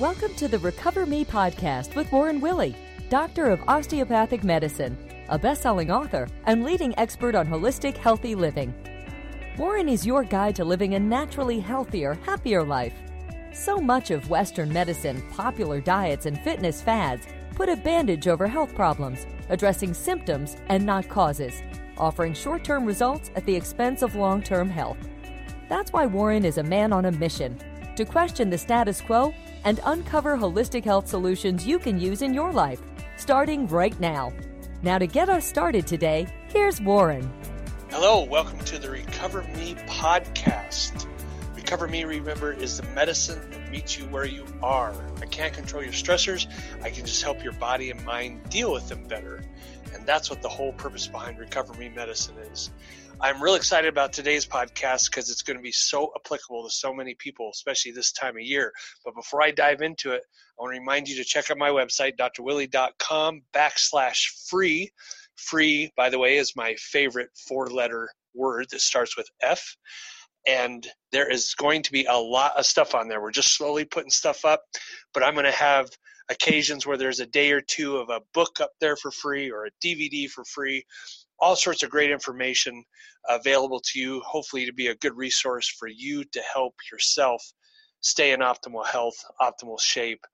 Welcome to the Recover Me podcast with Warren Willey, doctor of osteopathic medicine, a best selling author, and leading expert on holistic, healthy living. Warren is your guide to living a naturally healthier, happier life. So much of Western medicine, popular diets, and fitness fads put a bandage over health problems, addressing symptoms and not causes, offering short term results at the expense of long term health. That's why Warren is a man on a mission to question the status quo and uncover holistic health solutions you can use in your life, starting right now. Now, to get us started today, here's Warren. Hello, welcome to the Recover Me podcast. Recover Me, remember, is the medicine that meets you where you are. I can't control your stressors, I can just help your body and mind deal with them better. That's what the whole purpose behind Recover Me medicine is. I'm really excited about today's podcast because it's going to be so applicable to so many people, especially this time of year. But before I dive into it, I want to remind you to check out my website, drwilley.com backslash free. Free, by the way, is my favorite four letter word that starts with F. And there is going to be a lot of stuff on there. We're just slowly putting stuff up, but I'm going to have occasions where there's a day or two of a book up there for free or a DVD for free all sorts of great information available to you, hopefully, to be a good resource for you to help yourself stay in optimal health, optimal shape,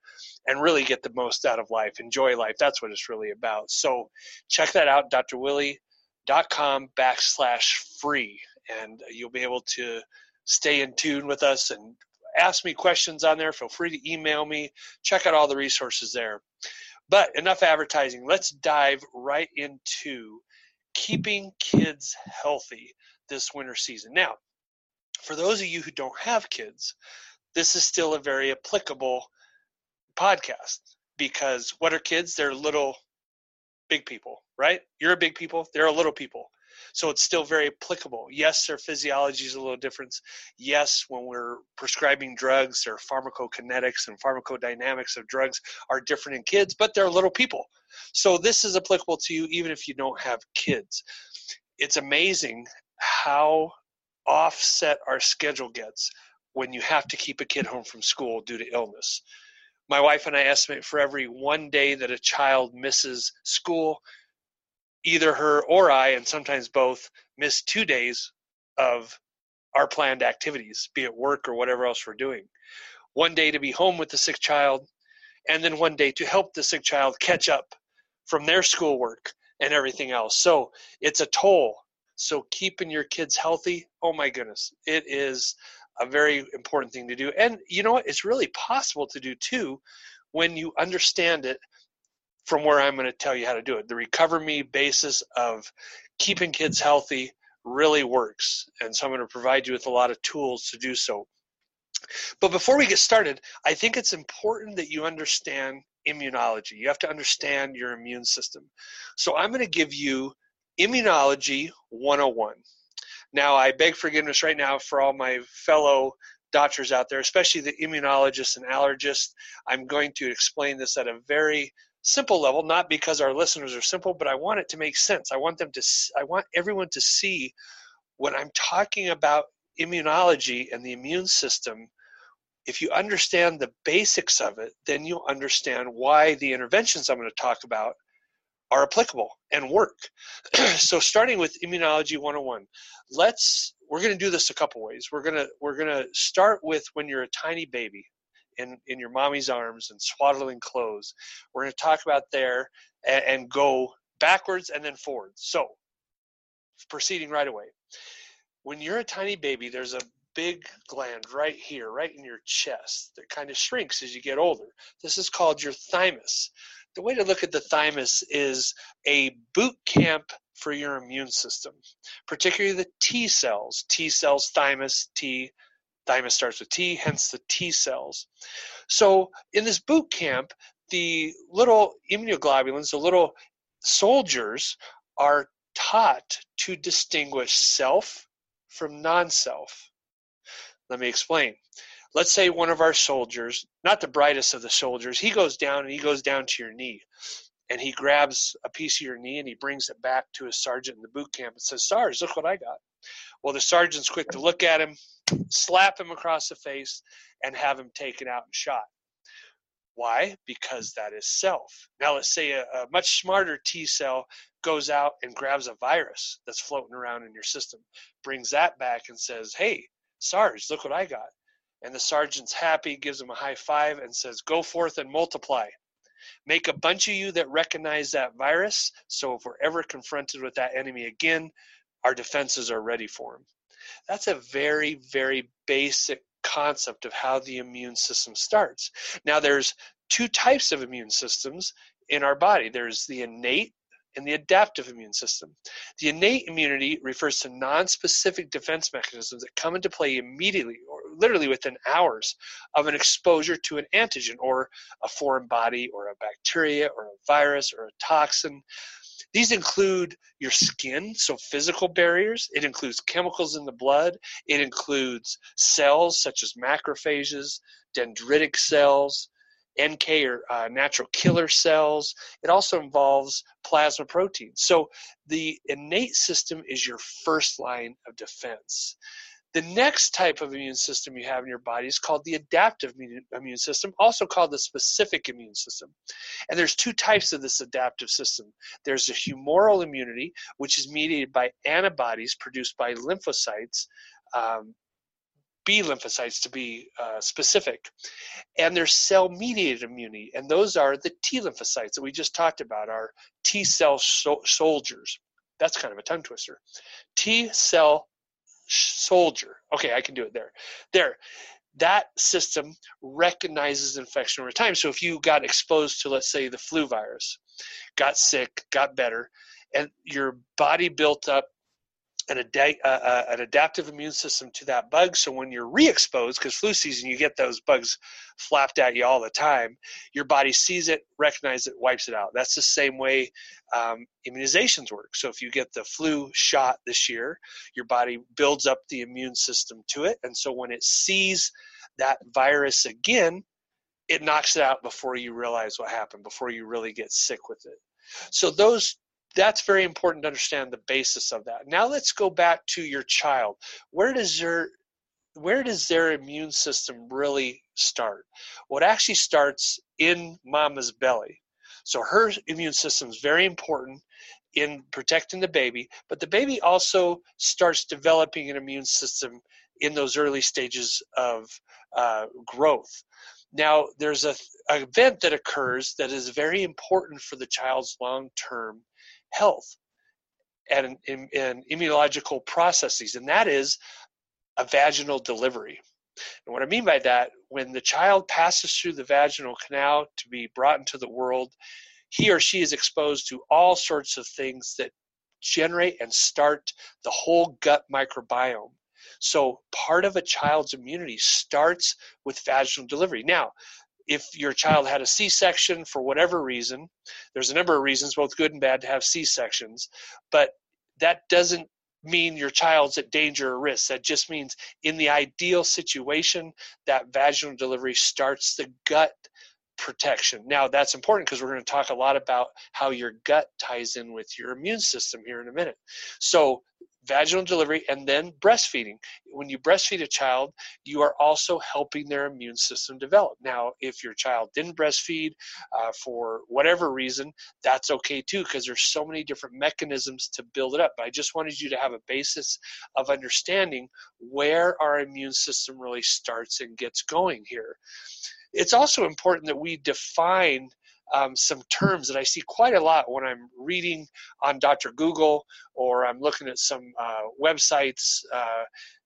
and really get the most out of life. Enjoy life. That's what it's really about. So check that out, drwilley.com backslash free, and you'll be able to stay in tune with us and ask me questions on there. Feel free to email me. Check out all the resources there. But enough advertising. Let's dive right into keeping kids healthy this winter season. Now, for those of you who don't have kids, this is still a very applicable podcast because what are kids? They're little big people, right? You're a big people, they're a little people. So it's still very applicable. Yes, their physiology is a little different. Yes, when we're prescribing drugs, their pharmacokinetics and pharmacodynamics of drugs are different in kids, but they're little people. So this is applicable to you even if you don't have kids. It's amazing how offset our schedule gets when you have to keep a kid home from school due to illness. My wife and I estimate for every one day that a child misses school, either her or I, and sometimes both, miss two days of our planned activities, be it work or whatever else we're doing. One day to be home with the sick child, and then one day to help the sick child catch up from their schoolwork and everything else. So it's a toll. So keeping your kids healthy, oh my goodness, it is a very important thing to do. And you know what? It's really possible to do too when you understand it from where I'm going to tell you how to do it. The Recover Me basis of keeping kids healthy really works. And so I'm going to provide you with a lot of tools to do so. But before we get started, I think it's important that you understand immunology. You have to understand your immune system. So I'm going to give you Immunology 101. Now, I beg forgiveness right now for all my fellow doctors out there, especially the immunologists and allergists. I'm going to explain this at a very simple level, not because our listeners are simple, but I want it to make sense. I want them to, I want everyone to see when I'm talking about immunology and the immune system. If you understand the basics of it, then you'll understand why the interventions I'm going to talk about are applicable and work. so starting with immunology 101, let's we're going to do this a couple ways. We're going to we're going to start with when you're a tiny baby in, in your mommy's arms and swaddling clothes. We're going to talk about there and, and go backwards and then forwards. So, proceeding right away. When you're a tiny baby, there's a big gland right here, right in your chest, that kind of shrinks as you get older. This is called your thymus. The way to look at the thymus is a boot camp for your immune system, particularly the T cells. T cells, thymus, T, Thymus starts with T, hence the T cells. So in this boot camp, the little immunoglobulins, the little soldiers, are taught to distinguish self from non self. Let me explain. Let's say one of our soldiers, not the brightest of the soldiers, he goes down and he goes down to your knee and he grabs a piece of your knee and he brings it back to his sergeant in the boot camp and says, Sarge, look what I got. Well, the sergeant's quick to look at him, slap him across the face, and have him taken out and shot. Why? Because that is self. Now, let's say a, a, much smarter T cell goes out and grabs a virus that's floating around in your system, brings that back and says, Hey, Sarge, look what I got. And the sergeant's happy, gives him a high five, and says, Go forth and multiply. Make a bunch of you that recognize that virus. So if we're ever confronted with that enemy again, our defenses are ready for them. That's a very, very basic concept of how the immune system starts. Now, there's two types of immune systems in our body there's the innate and the adaptive immune system. The innate immunity refers to non-specific defense mechanisms that come into play immediately or literally within hours of an exposure to an antigen or a foreign body or a bacteria or a virus or a toxin. These include your skin, so physical barriers. It includes chemicals in the blood. It includes cells such as macrophages, dendritic cells, NK or uh, natural killer cells. It also involves plasma proteins. So the innate system is your first line of defense. The next type of immune system you have in your body is called the adaptive immune system, also called the specific immune system. And there's two types of this adaptive system. There's a humoral immunity, which is mediated by antibodies produced by lymphocytes, um, B lymphocytes to be uh, specific. And there's cell mediated immunity, and those are the T lymphocytes that we just talked about, our T cell so- soldiers. That's kind of a tongue twister. T cell soldier. Okay, I can do it there. There. That system recognizes infection over time. So if you got exposed to, let's say, the flu virus, got sick, got better, and your body built up an, ad- uh, uh, an adaptive immune system to that bug. So when you're re-exposed, because flu season, you get those bugs flapped at you all the time. Your body sees it, recognizes it, wipes it out. That's the same way um, immunizations work. So if you get the flu shot this year, your body builds up the immune system to it, and so when it sees that virus again, it knocks it out before you realize what happened, before you really get sick with it. So those that's very important to understand the basis of that. Now let's go back to your child. Where does your where does their immune system really start? Well, actually starts in mama's belly. So her immune system is very important in protecting the baby, but the baby also starts developing an immune system in those early stages of uh, growth. Now, there's a, a event that occurs that is very important for the child's long term health and, in immunological processes, and that is a vaginal delivery. And what I mean by that, when the child passes through the vaginal canal to be brought into the world, he or she is exposed to all sorts of things that generate and start the whole gut microbiome. So part of a child's immunity starts with vaginal delivery. Now, if your child had a C-section for whatever reason, there's a number of reasons, both good and bad, to have C-sections, but that doesn't mean your child's at danger or risk. That just means in the ideal situation, that vaginal delivery starts the gut protection. Now, that's important because we're going to talk a lot about how your gut ties in with your immune system here in a minute. So, vaginal delivery, and then breastfeeding. When you breastfeed a child, you are also helping their immune system develop. Now, if your child didn't breastfeed uh, for whatever reason, that's okay too, because there's so many different mechanisms to build it up. But I just wanted you to have a basis of understanding where our immune system really starts and gets going here. It's also important that we define um, some terms that I see quite a lot when I'm reading on Dr. Google or I'm looking at some uh, websites, uh,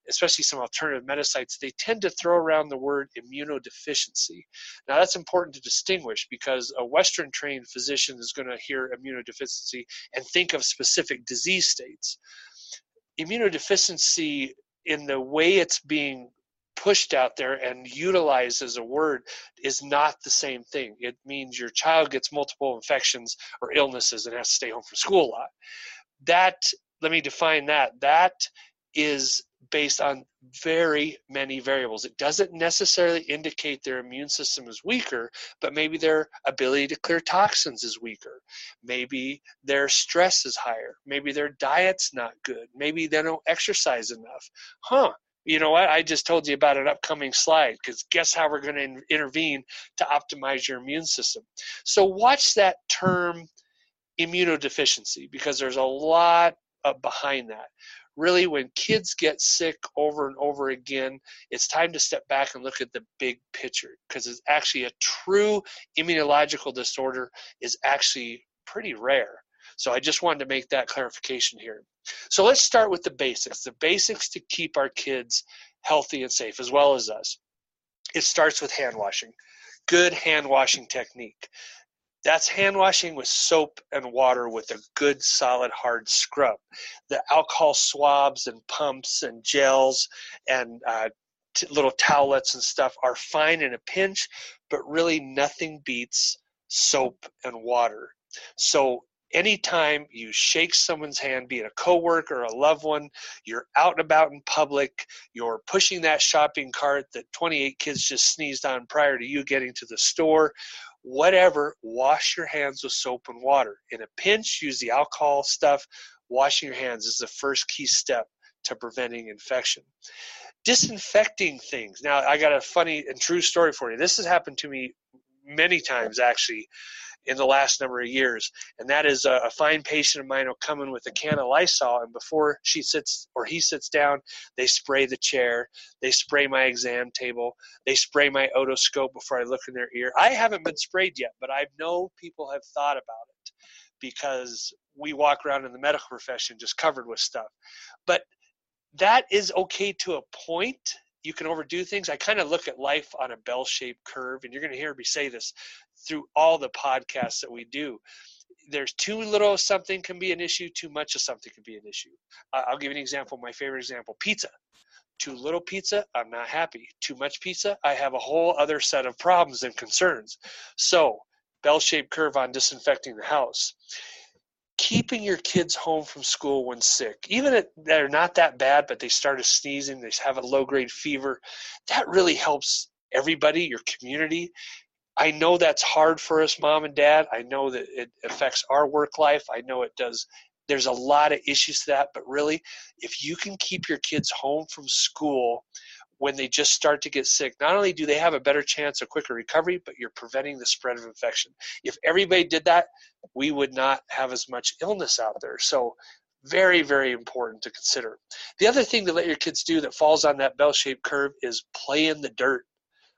especially some alternative metasites. They tend to throw around the word immunodeficiency. Now, that's important to distinguish because a Western trained physician is going to hear immunodeficiency and think of specific disease states. Immunodeficiency, in the way it's being pushed out there and utilized as a word is not the same thing. It means your child gets multiple infections or illnesses and has to stay home from school a lot. That, let me define that. That is based on very many variables. It doesn't necessarily indicate their immune system is weaker, but maybe their ability to clear toxins is weaker. Maybe their stress is higher. Maybe their diet's not good. Maybe they don't exercise enough. Huh, you know what? I just told you about an upcoming slide because guess how we're going to in- intervene to optimize your immune system. So watch that term immunodeficiency because there's a lot uh, behind that. Really, when kids get sick over and over again, it's time to step back and look at the big picture because it's actually a true immunological disorder is actually pretty rare. So I just wanted to make that clarification here. So let's start with the basics the basics to keep our kids healthy and safe, as well as us. It starts with hand washing, good hand washing technique. That's hand washing with soap and water with a good, solid, hard scrub. The alcohol swabs and pumps and gels and uh, t- little towelettes and stuff are fine in a pinch, but really nothing beats soap and water. So anytime you shake someone's hand, be it a coworker or a loved one, you're out and about in public, you're pushing that shopping cart that 28 kids just sneezed on prior to you getting to the store, whatever, wash your hands with soap and water. In a pinch, use the alcohol stuff. Washing your hands is the first key step to preventing infection. Disinfecting things. Now, I got a funny and true story for you. This has happened to me many times actually in the last number of years. And that is a, a, fine patient of mine will come in with a can of Lysol, and before she sits or he sits down, they spray the chair, they spray my exam table, they spray my otoscope before I look in their ear. I haven't been sprayed yet, but I know people have thought about it because we walk around in the medical profession just covered with stuff. But that is okay to a point you can overdo things. I kind of look at life on a bell shaped curve, and you're going to hear me say this through all the podcasts that we do. There's too little of something can be an issue, too much of something can be an issue. I'll give you an example. My favorite example pizza. Too little pizza, I'm not happy. Too much pizza, I have a whole other set of problems and concerns. So, bell shaped curve on disinfecting the house keeping your kids home from school when sick, even if they're not that bad, but they started sneezing, they have a low grade fever, that really helps everybody, your community. I know that's hard for us, mom and dad. I know that it affects our work life. I know it does. There's a lot of issues to that, but really, if you can keep your kids home from school when they just start to get sick, not only do they have a better chance of quicker recovery, but you're preventing the spread of infection. If everybody did that, we would not have as much illness out there. So, very, very important to consider. The other thing to let your kids do that falls on that bell shaped curve is play in the dirt.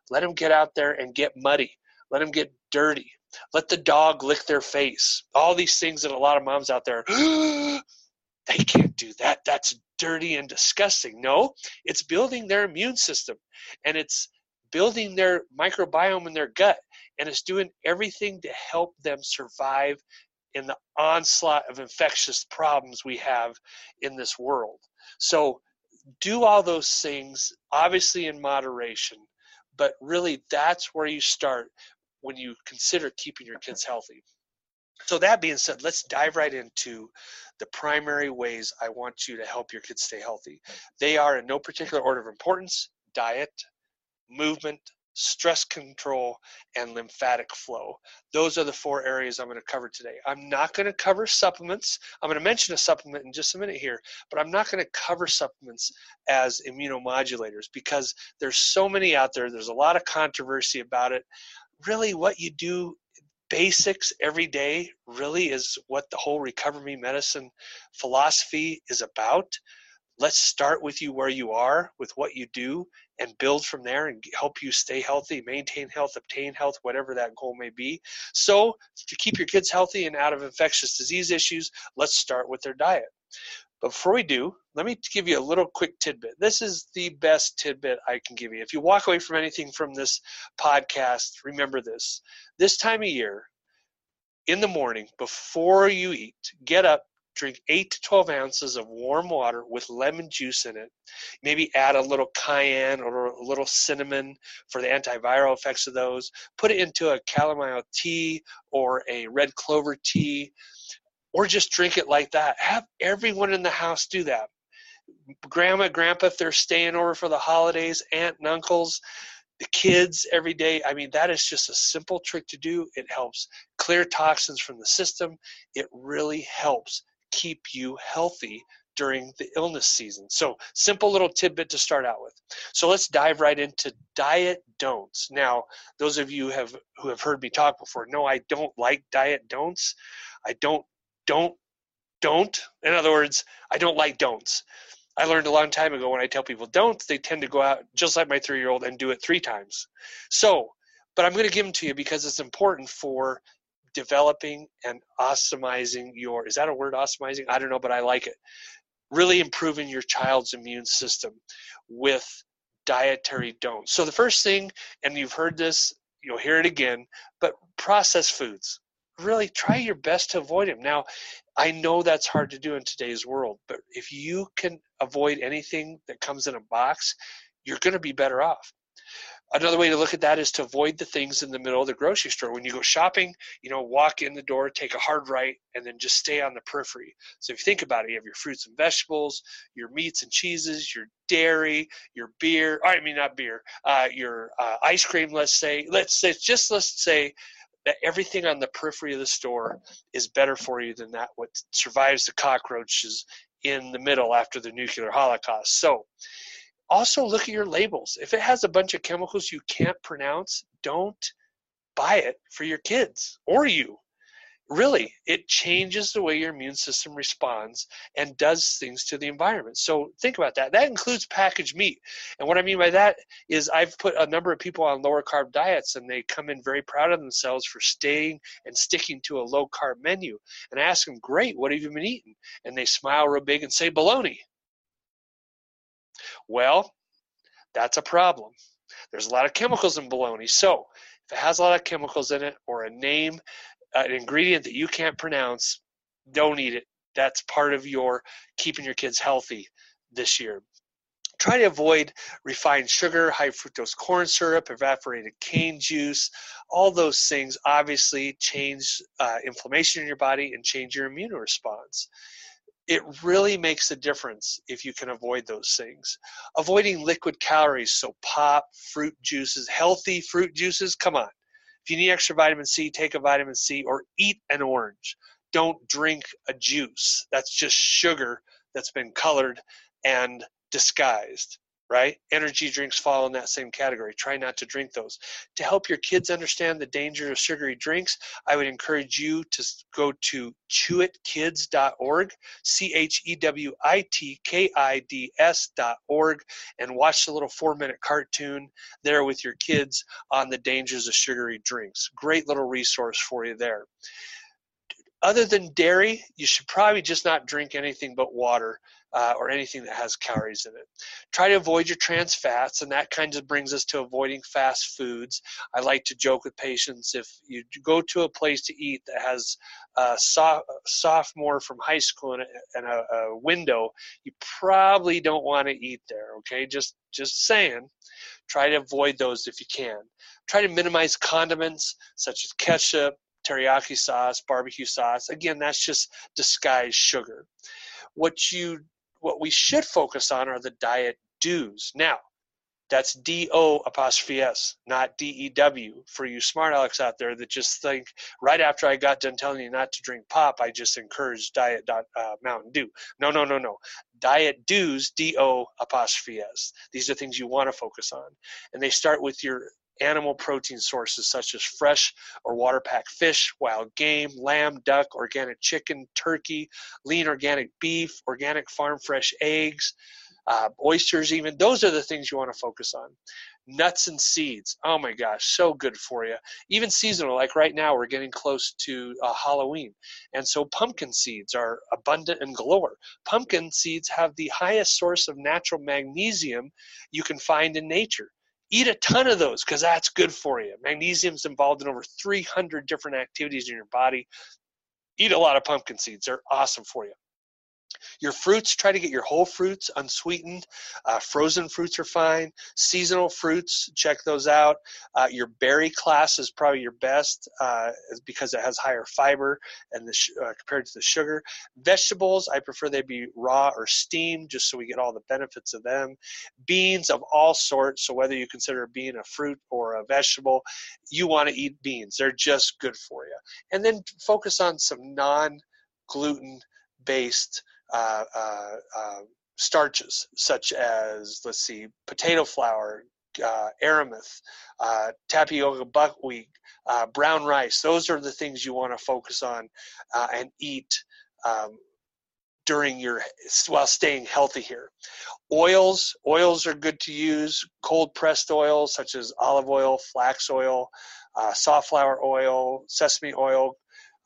Let them get out there and get muddy. Let them get dirty. Let the dog lick their face. All these things that a lot of moms out there, they can't do that. That's dirty and disgusting. No, it's building their immune system and it's building their microbiome in their gut and it's doing everything to help them survive in the onslaught of infectious problems we have in this world. So do all those things, obviously in moderation, but really that's where you start when you consider keeping your kids healthy. So, that being said, let's dive right into the primary ways I want you to help your kids stay healthy. They are in no particular order of importance diet, movement, stress control, and lymphatic flow. Those are the four areas I'm going to cover today. I'm not going to cover supplements. I'm going to mention a supplement in just a minute here, but I'm not going to cover supplements as immunomodulators because there's so many out there. There's a lot of controversy about it. Really, what you do basics every day really is what the whole recover me medicine philosophy is about. Let's start with you where you are with what you do and build from there and help you stay healthy maintain health obtain health whatever that goal may be. So to keep your kids healthy and out of infectious disease issues let's start with their diet but before we do, let me give you a little quick tidbit. This is the best tidbit I can give you. If you walk away from anything from this podcast, remember this. This time of year, in the morning, before you eat, get up, drink 8 to 12 ounces of warm water with lemon juice in it. Maybe add a little cayenne or a little cinnamon for the antiviral effects of those. Put it into a chamomile tea or a red clover tea or just drink it like that. Have everyone in the house do that. Grandma, grandpa, if they're staying over for the holidays, aunt and uncles, the kids every day. I mean, that is just a simple trick to do. It helps clear toxins from the system. It really helps keep you healthy during the illness season. So, simple little tidbit to start out with. So, let's dive right into diet don'ts. Now, those of you have who have heard me talk before, no, I don't like diet don'ts. I don't don't don't. In other words, I don't like don'ts. I learned a long time ago when I tell people don't, they tend to go out just like my three year old and do it three times. So, but I'm going to give them to you because it's important for developing and awesomizing your is that a word awesomizing i don't know but i like it really improving your child's immune system with dietary don'ts so the first thing and you've heard this you'll hear it again but processed foods really try your best to avoid them now i know that's hard to do in today's world but if you can avoid anything that comes in a box you're going to be better off Another way to look at that is to avoid the things in the middle of the grocery store. When you go shopping, you know, walk in the door, take a hard right, and then just stay on the periphery. So if you think about it, you have your fruits and vegetables, your meats and cheeses, your dairy, your beer. I mean, not beer, uh, your uh, ice cream. Let's say, let's say, just let's say that everything on the periphery of the store is better for you than that what survives the cockroaches in the middle after the nuclear holocaust. So also look at your labels. If it has a bunch of chemicals you can't pronounce, don't buy it for your kids or you. Really, it changes the way your immune system responds and does things to the environment. So think about that. That includes packaged meat. And what I mean by that is I've put a number of people on lower carb diets and they come in very proud of themselves for staying and sticking to a low carb menu. And I ask them, Great, what have you been eating? And they smile real big and say, Bologna. Well, that's a problem. There's a lot of chemicals in bologna. So if it has a lot of chemicals in it or a name, an ingredient that you can't pronounce, don't eat it. That's part of your keeping your kids healthy this year. Try to avoid refined sugar, high fructose corn syrup, evaporated cane juice. All those things obviously change uh, inflammation in your body and change your immune response it really makes a difference if you can avoid those things. Avoiding liquid calories, so pop, fruit juices, healthy fruit juices, come on. If you need extra vitamin C, take a vitamin C or eat an orange. Don't drink a juice. That's just sugar that's been colored and disguised right? Energy drinks fall in that same category. Try not to drink those. To help your kids understand the danger of sugary drinks, I would encourage you to go to chewitkids.org, C H E W I T K I D S.org, and watch the little four minute cartoon there with your kids on the dangers of sugary drinks. Great little resource for you there other than dairy, you should probably just not drink anything but water uh, or anything that has calories in it. Try to avoid your trans fats, and that kind of brings us to avoiding fast foods. I like to joke with patients if you go to a place to eat that has a sophomore from high school and, a, a window, you probably don't want to eat there. Okay, just just saying. Try to avoid those if you can. Try to minimize condiments such as ketchup, teriyaki sauce, barbecue sauce. Again, that's just disguised sugar. What you what we should focus on are the diet do's. Now, that's D O apostrophe S, not D E W. For you smart Alex out there that just think right after I got done telling you not to drink pop, I just encouraged diet uh, Mountain Dew. No, no, no, no. Diet do's, D O apostrophe S. These are things you want to focus on. And they start with your animal protein sources such as fresh or water packed fish, wild game, lamb, duck, organic chicken, turkey, lean organic beef, organic farm fresh eggs, uh, oysters, even. Those are the things you want to focus on. Nuts and seeds. Oh my gosh, so good for you. Even seasonal, like right now, we're getting close to uh, Halloween. And so pumpkin seeds are abundant and galore. Pumpkin seeds have the highest source of natural magnesium you can find in nature eat a ton of those because that's good for you. Magnesium's involved in over 300 different activities in your body. Eat a lot of pumpkin seeds, they're awesome for you. Your fruits, try to get your whole fruits unsweetened. Uh, frozen fruits are fine. Seasonal fruits, check those out. Uh, your berry class is probably your best uh, because it has higher fiber and the sh- uh, compared to the sugar. Vegetables, I prefer they be raw or steamed just so we get all the benefits of them. Beans of all sorts, so whether you consider a bean a fruit or a vegetable, you want to eat beans. They're just good for you. And then focus on some non gluten based uh, uh, uh, starches such as let's see potato flour uh, amaranth uh, tapioca buckwheat uh, brown rice. Those are the things you want to focus on uh, and eat um, during your while staying healthy here. Oils oils are good to use. Cold pressed oils such as olive oil flax oil uh, safflower oil sesame oil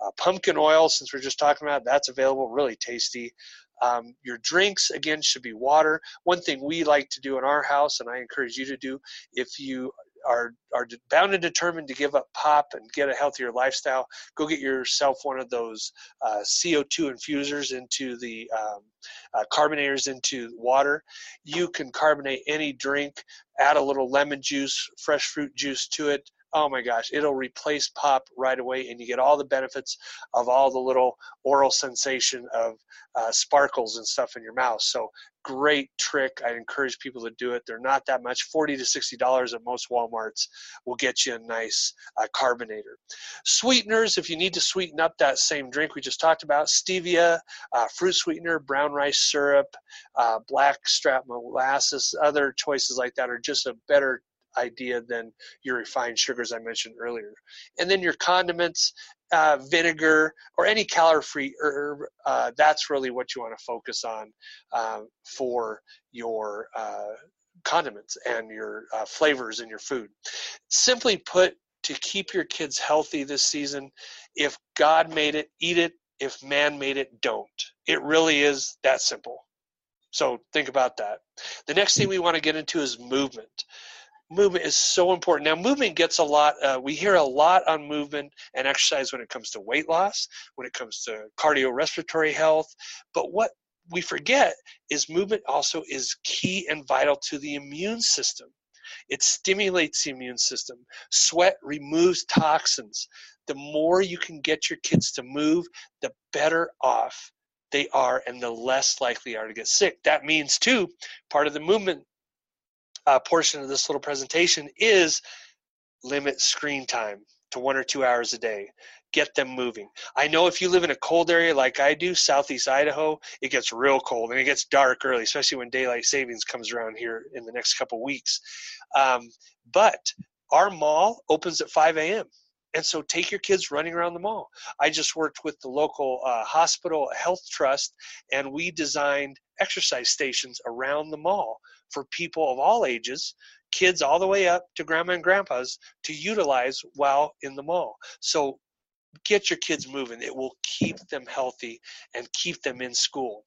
uh, pumpkin oil, since we're just talking about, that's available, really tasty. Um, your drinks, again, should be water. One thing we like to do in our house, and I encourage you to do, if you are are bound and determined to give up pop and get a healthier lifestyle, go get yourself one of those uh, CO2 infusers into the um, uh, carbonators into water. You can carbonate any drink, add a little lemon juice, fresh fruit juice to it, oh my gosh, it'll replace pop right away, and you get all the benefits of all the little oral sensation of uh, sparkles and stuff in your mouth. So great trick. I encourage people to do it. They're not that much. Forty to sixty dollars at most WalMarts will get you a nice uh, carbonator. Sweeteners, if you need to sweeten up that same drink we just talked about, stevia, uh, fruit sweetener, brown rice syrup, uh, black strap molasses, other choices like that are just a better idea than your refined sugars I mentioned earlier. And then your condiments, uh, vinegar, or any calorie free herb, uh, that's really what you want to focus on uh, for your uh, condiments and your uh, flavors in your food. Simply put, to keep your kids healthy this season, if God made it, eat it. If man made it, don't. It really is that simple. So think about that. The next thing we want to get into is movement movement is so important. Now, movement gets a lot, uh, we hear a lot on movement and exercise when it comes to weight loss, when it comes to cardiorespiratory health. But what we forget is movement also is key and vital to the immune system. It stimulates the immune system. Sweat removes toxins. The more you can get your kids to move, the better off they are and the less likely are to get sick. That means, too, part of the movement uh, portion of this little presentation is limit screen time to one or two hours a day. Get them moving. I know if you live in a cold area like I do, southeast Idaho, it gets real cold and it gets dark early, especially when daylight savings comes around here in the next couple weeks. Um, but our mall opens at 5 a.m. And so take your kids running around the mall. I just worked with the local uh, hospital health trust, and we designed exercise stations around the mall for people of all ages, kids all the way up to grandma and grandpas to utilize while in the mall. So get your kids moving. It will keep them healthy and keep them in school.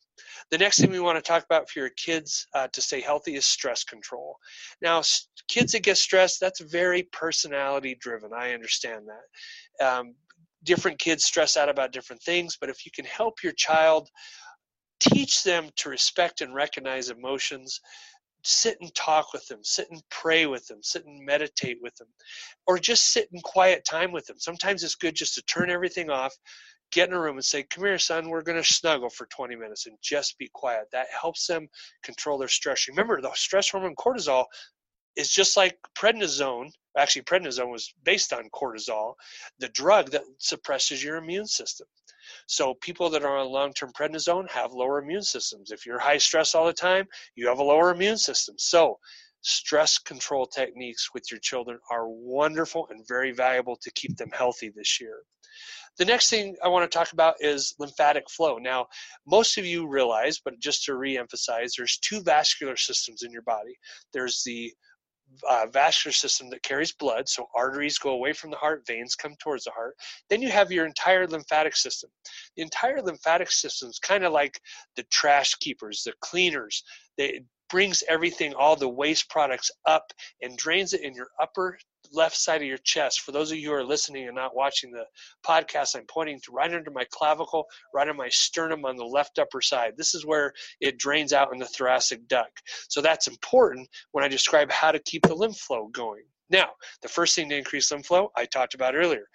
The next thing we want to talk about for your kids uh, to stay healthy is stress control. Now, kids that get stressed, that's very personality driven. I understand that. Um, different kids stress out about different things, but if you can help your child teach them to respect and recognize emotions, sit and talk with them, sit and pray with them, sit and meditate with them, or just sit in quiet time with them. Sometimes it's good just to turn everything off, get in a room and say, Come here, son, we're going to snuggle for 20 minutes and just be quiet. That helps them control their stress. Remember, the stress hormone cortisol is just like prednisone. Actually, prednisone was based on cortisol, the drug that suppresses your immune system. So people that are on long-term prednisone have lower immune systems. If you're high stress all the time, you have a lower immune system. So stress control techniques with your children are wonderful and very valuable to keep them healthy this year. The next thing I want to talk about is lymphatic flow. Now, most of you realize, but just to re-emphasize, there's two vascular systems in your body. There's the uh, vascular system that carries blood. So arteries go away from the heart, veins come towards the heart. Then you have your entire lymphatic system. The entire lymphatic system is kind of like the trash keepers, the cleaners. They brings everything, all the waste products up and drains it in your upper left side of your chest. For those of you who are listening and not watching the podcast, I'm pointing to right under my clavicle, right on my sternum on the left upper side. This is where it drains out in the thoracic duct. So that's important when I describe how to keep the lymph flow going. Now, the first thing to increase lymph flow, I talked about earlier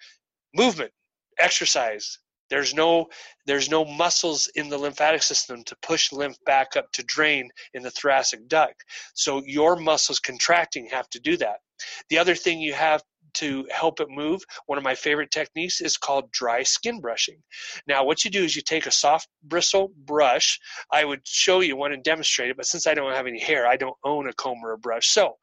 movement, exercise, there's no there's no muscles in the lymphatic system to push lymph back up to drain in the thoracic duct. So your muscles contracting have to do that. The other thing you have to help it move, one of my favorite techniques is called dry skin brushing. Now, what you do is you take a soft bristle brush. I would show you one and demonstrate it, but since I don't have any hair, I don't own a comb or a brush. So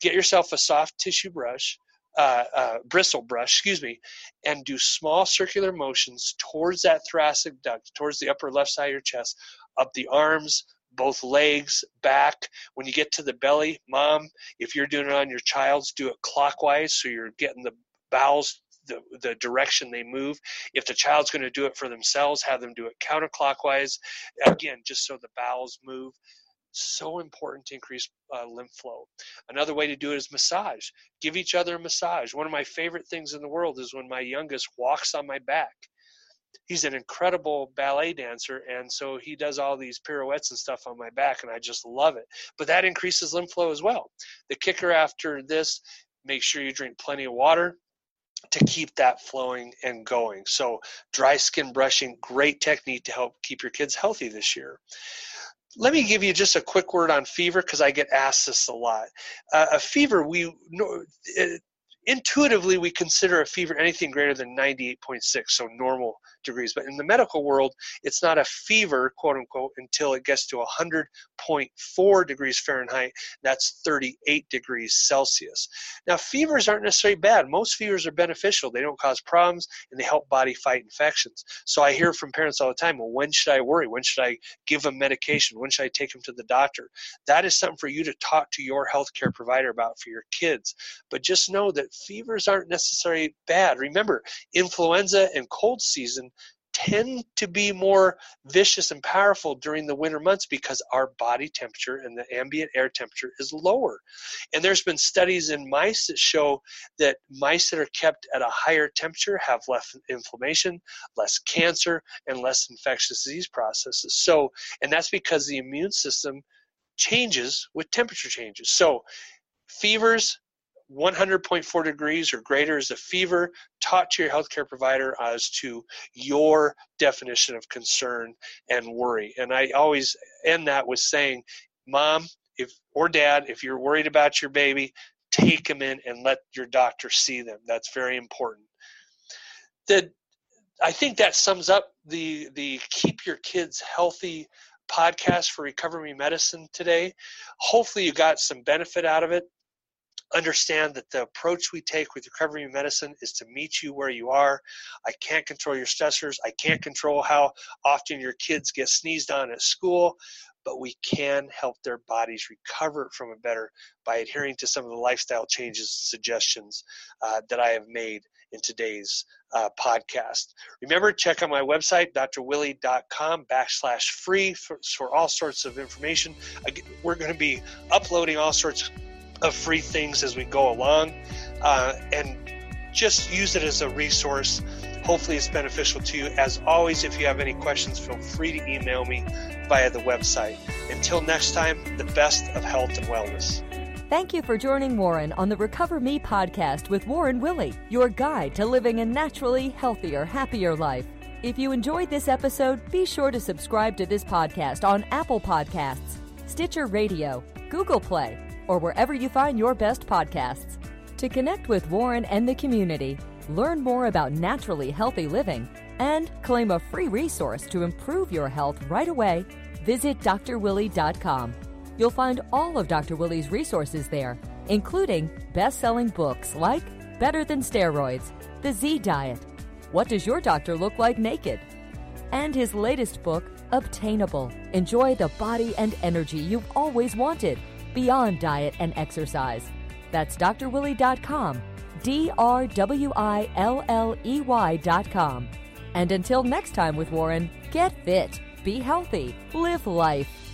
get yourself a soft tissue brush. Uh, uh, bristle brush, excuse me, and do small circular motions towards that thoracic duct, towards the upper left side of your chest, up the arms, both legs, back. When you get to the belly, mom, if you're doing it on your child's, do it clockwise so you're getting the bowels the, the direction they move. If the child's going to do it for themselves, have them do it counterclockwise. Again, just so the bowels move. So important to increase uh, lymph flow. Another way to do it is massage. Give each other a massage. One of my favorite things in the world is when my youngest walks on my back he's an incredible ballet dancer and so he does all these pirouettes and stuff on my back and i just love it. But that increases lymph flow as well. The kicker after this make sure you drink plenty of water to keep that flowing and going. So dry skin brushing great technique to help keep your kids healthy this year. Let me give you just a quick word on fever because I get asked this a lot. Uh, a fever, we know, intuitively we consider a fever anything greater than 98.6 so normal degrees but in the medical world it's not a fever quote unquote until it gets to 100.4 degrees fahrenheit that's 38 degrees celsius. Now fevers aren't necessarily bad. Most fevers are beneficial. They don't cause problems and they help body fight infections. So i hear from parents all the time well when should i worry? When should i give them medication? When should i take them to the doctor? That is something for you to talk to your healthcare provider about for your kids. But just know that fevers aren't necessarily bad. Remember, influenza and cold season tend to be more vicious and powerful during the winter months because our body temperature and the ambient air temperature is lower. And there's been studies in mice that show that mice that are kept at a higher temperature have less inflammation, less cancer, and less infectious disease processes. So, and that's because the immune system changes with temperature changes. So, fevers, 100.4 degrees or greater is a fever, talk to your healthcare provider as to your definition of concern and worry. And I always end that with saying, Mom, if or Dad, if you're worried about your baby, take them in and let your doctor see them. That's very important. The, I think that sums up the the keep your kids healthy podcast for recovery medicine today. Hopefully you got some benefit out of it understand that the approach we take with recovery medicine is to meet you where you are. I can't control your stressors. I can't control how often your kids get sneezed on at school, but we can help their bodies recover from it better by adhering to some of the lifestyle changes suggestions uh, that I have made in today's uh, podcast. Remember, check out my website, drwilley.com backslash free for, for all sorts of information. We're going to be uploading all sorts of free things as we go along uh, and just use it as a resource. Hopefully, it's beneficial to you. As always, if you have any questions, feel free to email me via the website. Until next time, the best of health and wellness. Thank you for joining Warren on the Recover Me podcast with Warren Willey, your guide to living a naturally healthier, happier life. If you enjoyed this episode, be sure to subscribe to this podcast on Apple Podcasts, Stitcher Radio, Google Play, or wherever you find your best podcasts. To connect with Warren and the community, learn more about naturally healthy living, and claim a free resource to improve your health right away, visit drwilley.com. You'll find all of Dr. Willey's resources there, including best selling books like Better Than Steroids, The Z Diet, What Does Your Doctor Look Like Naked? and his latest book, Obtainable Enjoy the Body and Energy You've Always Wanted beyond diet and exercise. That's drwilley.com, D R W I L L E Y.com. And until next time with Warren, get fit, be healthy, live life.